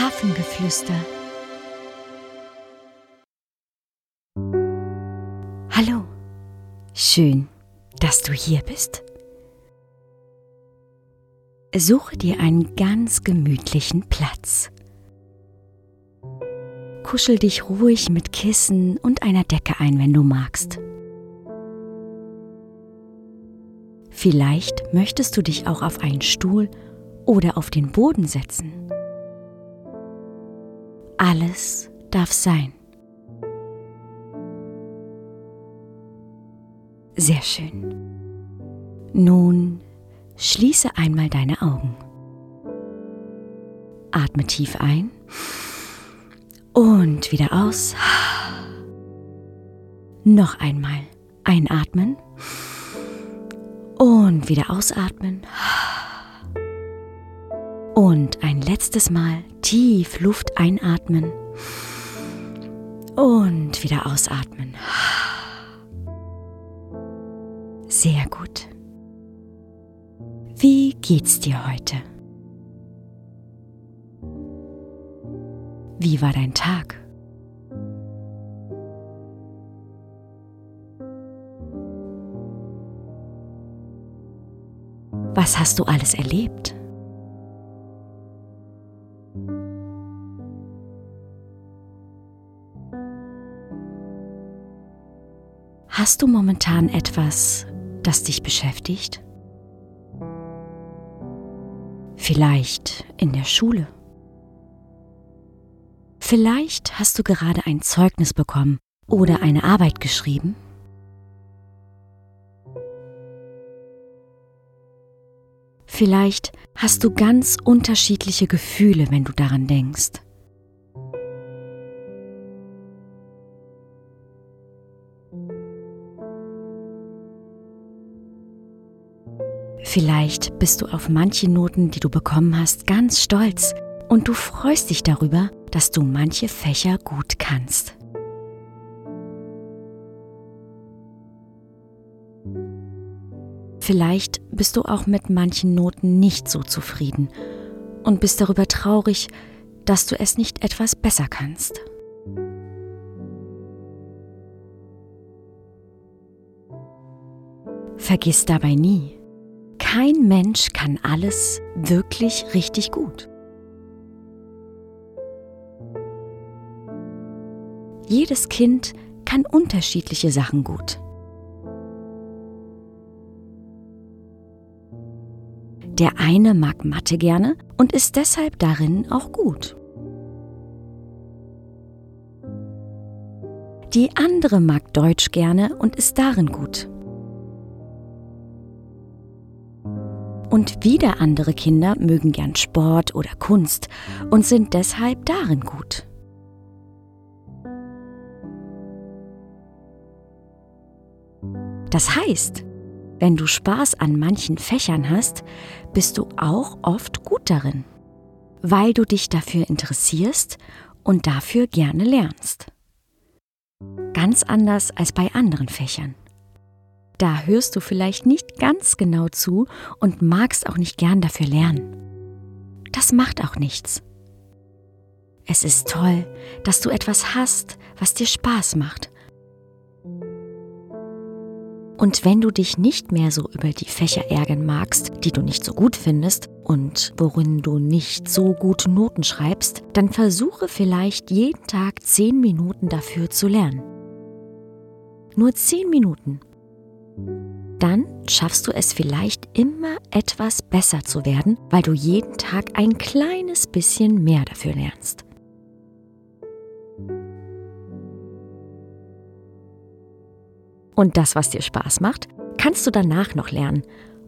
Hafengeflüster. Hallo, schön, dass du hier bist. Suche dir einen ganz gemütlichen Platz. Kuschel dich ruhig mit Kissen und einer Decke ein, wenn du magst. Vielleicht möchtest du dich auch auf einen Stuhl oder auf den Boden setzen. Alles darf sein. Sehr schön. Nun schließe einmal deine Augen. Atme tief ein und wieder aus. Noch einmal einatmen und wieder ausatmen. Und ein letztes Mal tief Luft einatmen und wieder ausatmen. Sehr gut. Wie geht's dir heute? Wie war dein Tag? Was hast du alles erlebt? Hast du momentan etwas, das dich beschäftigt? Vielleicht in der Schule. Vielleicht hast du gerade ein Zeugnis bekommen oder eine Arbeit geschrieben. Vielleicht hast du ganz unterschiedliche Gefühle, wenn du daran denkst. Vielleicht bist du auf manche Noten, die du bekommen hast, ganz stolz und du freust dich darüber, dass du manche Fächer gut kannst. Vielleicht bist du auch mit manchen Noten nicht so zufrieden und bist darüber traurig, dass du es nicht etwas besser kannst. Vergiss dabei nie, kein Mensch kann alles wirklich richtig gut. Jedes Kind kann unterschiedliche Sachen gut. Der eine mag Mathe gerne und ist deshalb darin auch gut. Die andere mag Deutsch gerne und ist darin gut. Und wieder andere Kinder mögen gern Sport oder Kunst und sind deshalb darin gut. Das heißt, wenn du Spaß an manchen Fächern hast, bist du auch oft gut darin, weil du dich dafür interessierst und dafür gerne lernst. Ganz anders als bei anderen Fächern. Da hörst du vielleicht nicht ganz genau zu und magst auch nicht gern dafür lernen. Das macht auch nichts. Es ist toll, dass du etwas hast, was dir Spaß macht und wenn du dich nicht mehr so über die Fächer ärgern magst, die du nicht so gut findest und worin du nicht so gute Noten schreibst, dann versuche vielleicht jeden Tag zehn Minuten dafür zu lernen. Nur zehn Minuten. Dann schaffst du es vielleicht immer etwas besser zu werden, weil du jeden Tag ein kleines bisschen mehr dafür lernst. Und das, was dir Spaß macht, kannst du danach noch lernen.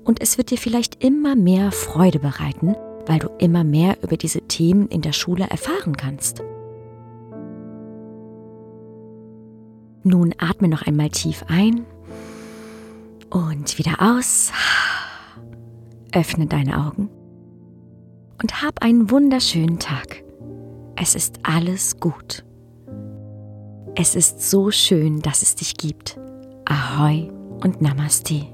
Und es wird dir vielleicht immer mehr Freude bereiten, weil du immer mehr über diese Themen in der Schule erfahren kannst. Nun atme noch einmal tief ein und wieder aus. Öffne deine Augen und hab einen wunderschönen Tag. Es ist alles gut. Es ist so schön, dass es dich gibt. Ahoi und Namaste.